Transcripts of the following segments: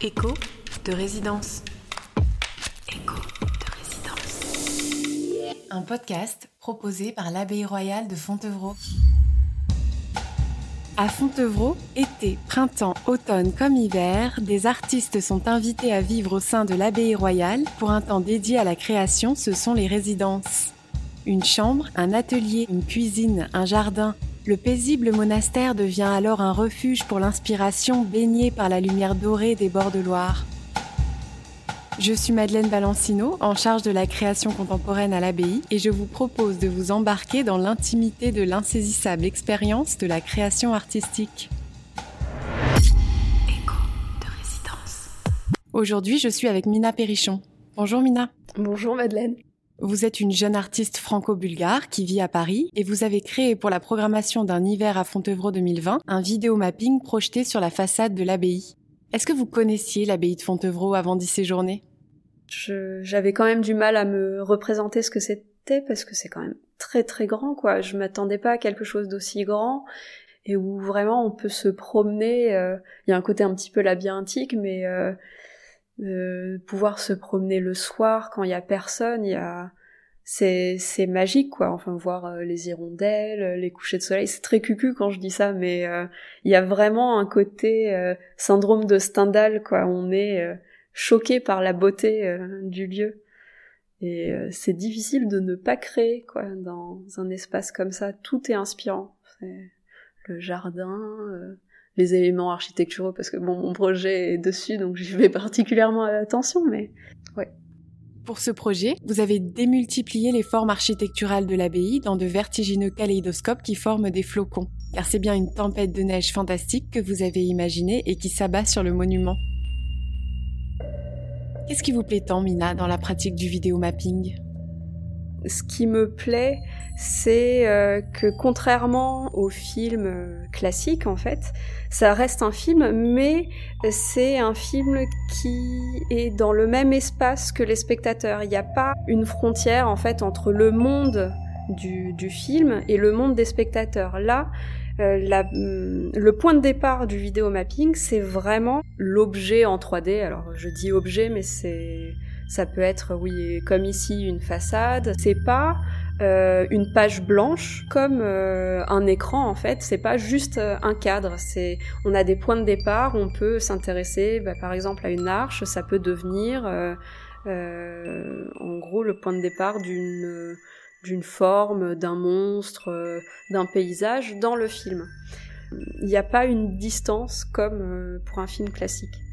Écho de résidence. Écho de résidence. Un podcast proposé par l'Abbaye royale de Fontevraud. À Fontevraud, été, printemps, automne comme hiver, des artistes sont invités à vivre au sein de l'Abbaye royale pour un temps dédié à la création, ce sont les résidences. Une chambre, un atelier, une cuisine, un jardin, le paisible monastère devient alors un refuge pour l'inspiration baigné par la lumière dorée des bords de Loire. Je suis Madeleine Balancino, en charge de la création contemporaine à l'abbaye, et je vous propose de vous embarquer dans l'intimité de l'insaisissable expérience de la création artistique. Écho de résidence. Aujourd'hui, je suis avec Mina Perrichon. Bonjour Mina. Bonjour Madeleine. Vous êtes une jeune artiste franco-bulgare qui vit à Paris et vous avez créé pour la programmation d'un hiver à Fontevraud 2020 un vidéo mapping projeté sur la façade de l'abbaye. Est-ce que vous connaissiez l'abbaye de Fontevraud avant d'y séjourner? J'avais quand même du mal à me représenter ce que c'était parce que c'est quand même très très grand quoi. Je m'attendais pas à quelque chose d'aussi grand et où vraiment on peut se promener. Euh, il y a un côté un petit peu labyrinthique mais euh, euh, pouvoir se promener le soir quand il y a personne, il y a c'est c'est magique quoi. Enfin voir euh, les hirondelles, euh, les couchers de soleil, c'est très cucu quand je dis ça, mais il y a vraiment un côté syndrome de Stendhal quoi. On est choqué par la beauté du lieu et c'est difficile de ne pas créer quoi dans un espace comme ça. Tout est inspirant. le jardin les éléments architecturaux parce que bon, mon projet est dessus, donc j'y fais particulièrement attention, mais ouais. Pour ce projet, vous avez démultiplié les formes architecturales de l'abbaye dans de vertigineux kaléidoscopes qui forment des flocons, car c'est bien une tempête de neige fantastique que vous avez imaginée et qui s'abat sur le monument. Qu'est-ce qui vous plaît tant, Mina, dans la pratique du vidéo mapping? Ce qui me plaît, c'est euh, que contrairement aux films euh, classiques en fait, ça reste un film, mais c'est un film qui est dans le même espace que les spectateurs. Il n'y a pas une frontière en fait entre le monde du, film et le monde des spectateurs. Là, euh, mm, le point de départ du vidéo mapping, c'est vraiment l'objet en 3D. Alors je dis objet, mais c'est ça peut être oui comme ici une façade. C'est pas euh, une page blanche comme euh, un écran en fait. C'est pas juste euh, un cadre. C'est on a des points de départ. On peut s'intéresser, bah, par exemple, à une arche. Ça peut devenir en gros le point de départ d'une d'une forme, d'un monstre, d'un paysage dans le film. Il n'y a pas une distance comme pour un film classique.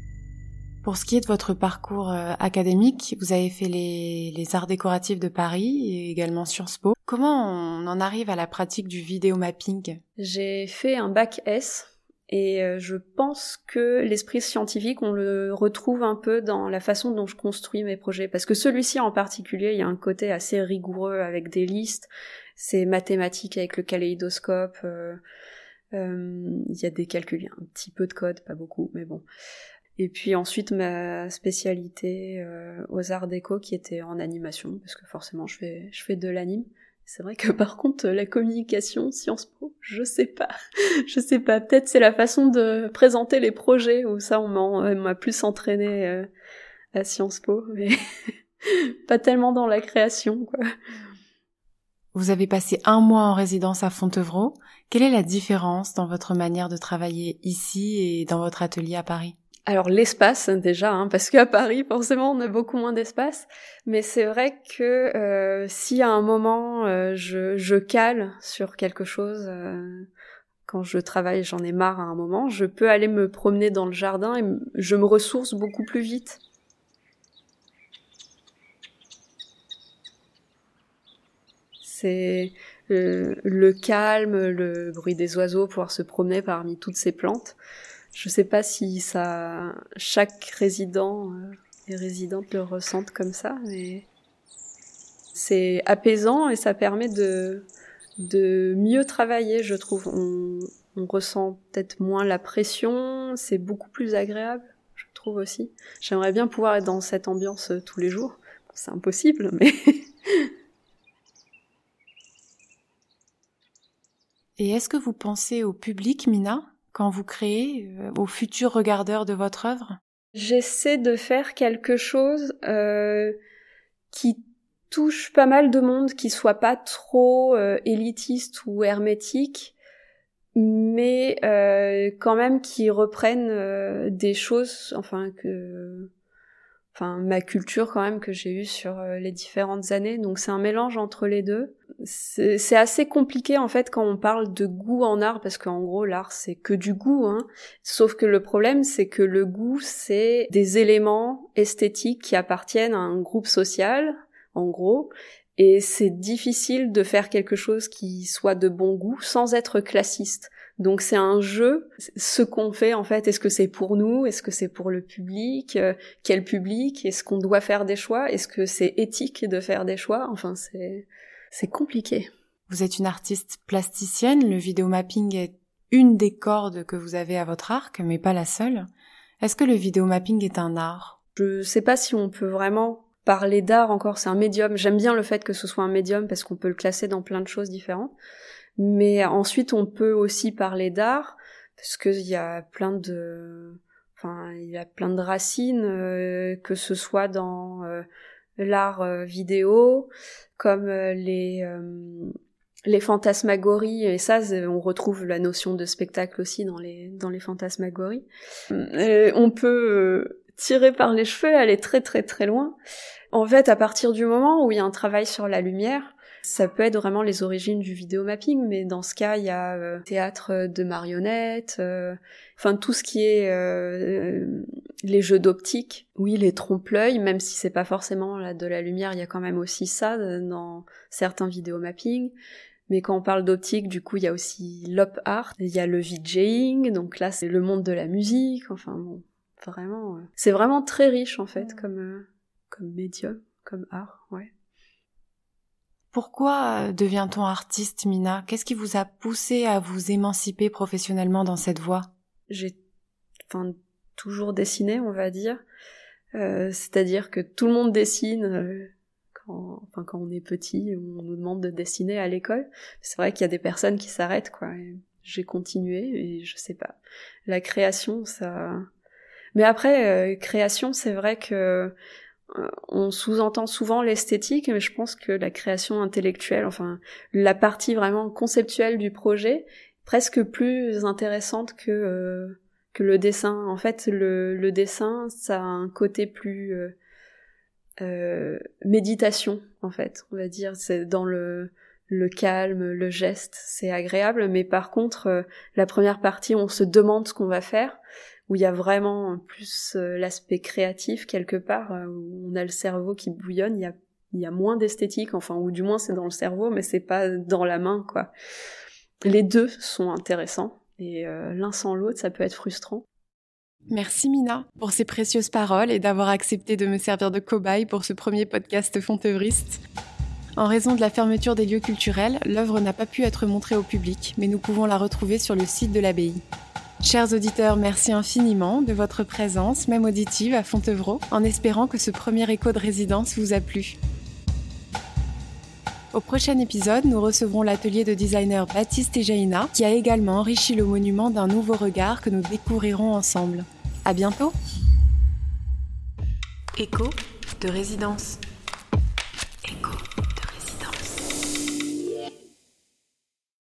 Pour ce qui est de votre parcours euh, académique, vous avez fait les, arts décoratifs de Paris et également Sciences Po. Comment on en arrive à la pratique du vidéo mapping J'ai fait un bac S et euh, je pense que l'esprit scientifique, on le retrouve un peu dans la façon dont je construis mes projets. Parce que celui-ci en particulier, il y a un côté assez rigoureux avec des listes, c'est mathématique avec le kaléidoscope, euh, il y a des calculs, il y a un petit peu de code, pas beaucoup, mais bon. Et puis ensuite ma spécialité euh, aux arts déco qui était en animation, parce que forcément je fais, je fais de l'anime. C'est vrai que par contre la communication, Sciences Po, je sais pas. je sais pas, peut-être c'est la façon de présenter les projets, où ça on m'a plus entraîné euh, à Sciences Po, mais pas tellement dans la création quoi. Vous avez passé un mois en résidence à Fontevraud. Quelle est la différence dans votre manière de travailler ici et dans votre atelier à Paris? Alors l'espace déjà, hein, parce qu'à Paris forcément on a beaucoup moins d'espace, mais c'est vrai que euh, si à un moment euh, je, je, cale sur quelque chose, euh, quand je travaille j'en ai marre à un moment, je peux aller me promener dans le jardin et je me ressource beaucoup plus vite. C'est le calme, le bruit des oiseaux, pouvoir se promener parmi toutes ces plantes. Je sais pas si ça, chaque résident euh, et résidente le ressentent comme ça, mais c'est apaisant et ça permet de de mieux travailler, je trouve. On, on ressent peut-être moins la pression, c'est beaucoup plus agréable, je trouve aussi. J'aimerais bien pouvoir être dans cette ambiance euh, tous les jours. c'est impossible, mais Et est-ce que vous pensez au public, Mina? Quand vous créez, euh, aux futurs regardeurs de votre œuvre? J'essaie de faire quelque chose euh, qui touche pas mal de monde, qui soit pas trop euh, élitiste ou hermétique, mais quand même qui reprenne euh, des choses, enfin que, enfin ma culture quand même que j'ai eue sur euh, les différentes années. Donc c'est un mélange entre les deux. C'est assez compliqué en fait quand on parle de goût en art parce qu'en gros l'art c'est que du goût. Hein. Sauf que le problème c'est que le goût c'est des éléments esthétiques qui appartiennent à un groupe social en gros et c'est difficile de faire quelque chose qui soit de bon goût sans être classiste. Donc c'est un jeu. Ce qu'on fait en fait, est-ce que c'est pour nous? Est-ce que c'est pour le public? Euh, Quel public? Est-ce qu'on doit faire des choix? Est-ce que c'est éthique de faire des choix? Enfin c'est c'est compliqué. Vous êtes une artiste plasticienne. Le vidéomapping est une des cordes que vous avez à votre arc, mais pas la seule. Est-ce que le vidéomapping est un art? Je sais pas si on peut vraiment parler d'art encore, c'est un médium. J'aime bien le fait que ce soit un médium parce qu'on peut le classer dans plein de choses différentes. Mais ensuite, on peut aussi parler d'art parce qu'il y a plein de, enfin, il y a plein de racines, euh, que ce soit dans euh, l'art euh, vidéo, comme les fantasmagories et ça on retrouve la notion de spectacle aussi dans les dans les fantasmagories. on peut tirer par les cheveux, aller très très très loin. En fait, à partir du moment où il y a un travail sur la lumière, ça peut être vraiment les origines du vidéomapping, mais dans ce cas, il y a euh, théâtre de marionnettes, euh, enfin tout ce qui est euh, les jeux d'optique, oui, les trompe-l'œil, même si c'est pas forcément là, de la lumière, il y a quand même aussi ça dans certains vidéomappings. Mais quand on parle d'optique, du coup, il y a aussi l'op art, il y a le VJing, donc là, c'est le monde de la musique, enfin bon, vraiment, c'est vraiment très riche en fait comme comme médium, comme art, ouais. Pourquoi euh, devient-on artiste, Mina? Qu'est-ce qui vous a poussé à vous émanciper professionnellement dans cette voie? J'ai enfin, toujours dessiné, on va dire. Euh, C'est-à-dire que tout le monde dessine euh, quand, enfin, quand on est petit, on nous demande de dessiner à l'école. C'est vrai qu'il y a des personnes qui s'arrêtent, quoi. J'ai continué et je sais pas. La création, ça... Mais après, euh, création, c'est vrai que euh, on sous-entend souvent l'esthétique, mais je pense que la création intellectuelle, enfin la partie vraiment conceptuelle du projet, presque plus intéressante que euh, que le dessin. En fait, le, dessin, ça a un côté plus euh, méditation, en fait, on va dire. C'est dans le le calme, le geste, c'est agréable, mais par contre, la première partie, on se demande ce qu'on va faire où il y a vraiment plus euh, l'aspect créatif quelque part, euh, où on a le cerveau qui bouillonne, il y a, moins d'esthétique, enfin, ou du moins c'est dans le cerveau, mais c'est pas dans la main, quoi. Les deux sont intéressants, et euh, l'un sans l'autre, ça peut être frustrant. Merci Mina pour ces précieuses paroles et d'avoir accepté de me servir de cobaye pour ce premier podcast Fonteuvriste. En raison de la fermeture des lieux culturels, l'œuvre n'a pas pu être montrée au public, mais nous pouvons la retrouver sur le site de l'abbaye. Chers auditeurs, merci infiniment de votre présence, même auditive, à Fontevraud, en espérant que ce premier écho de résidence vous a plu. Au prochain épisode, nous recevrons l'atelier de designer Baptiste et Jaina, qui a également enrichi le monument d'un nouveau regard que nous découvrirons ensemble. À bientôt! Écho de résidence.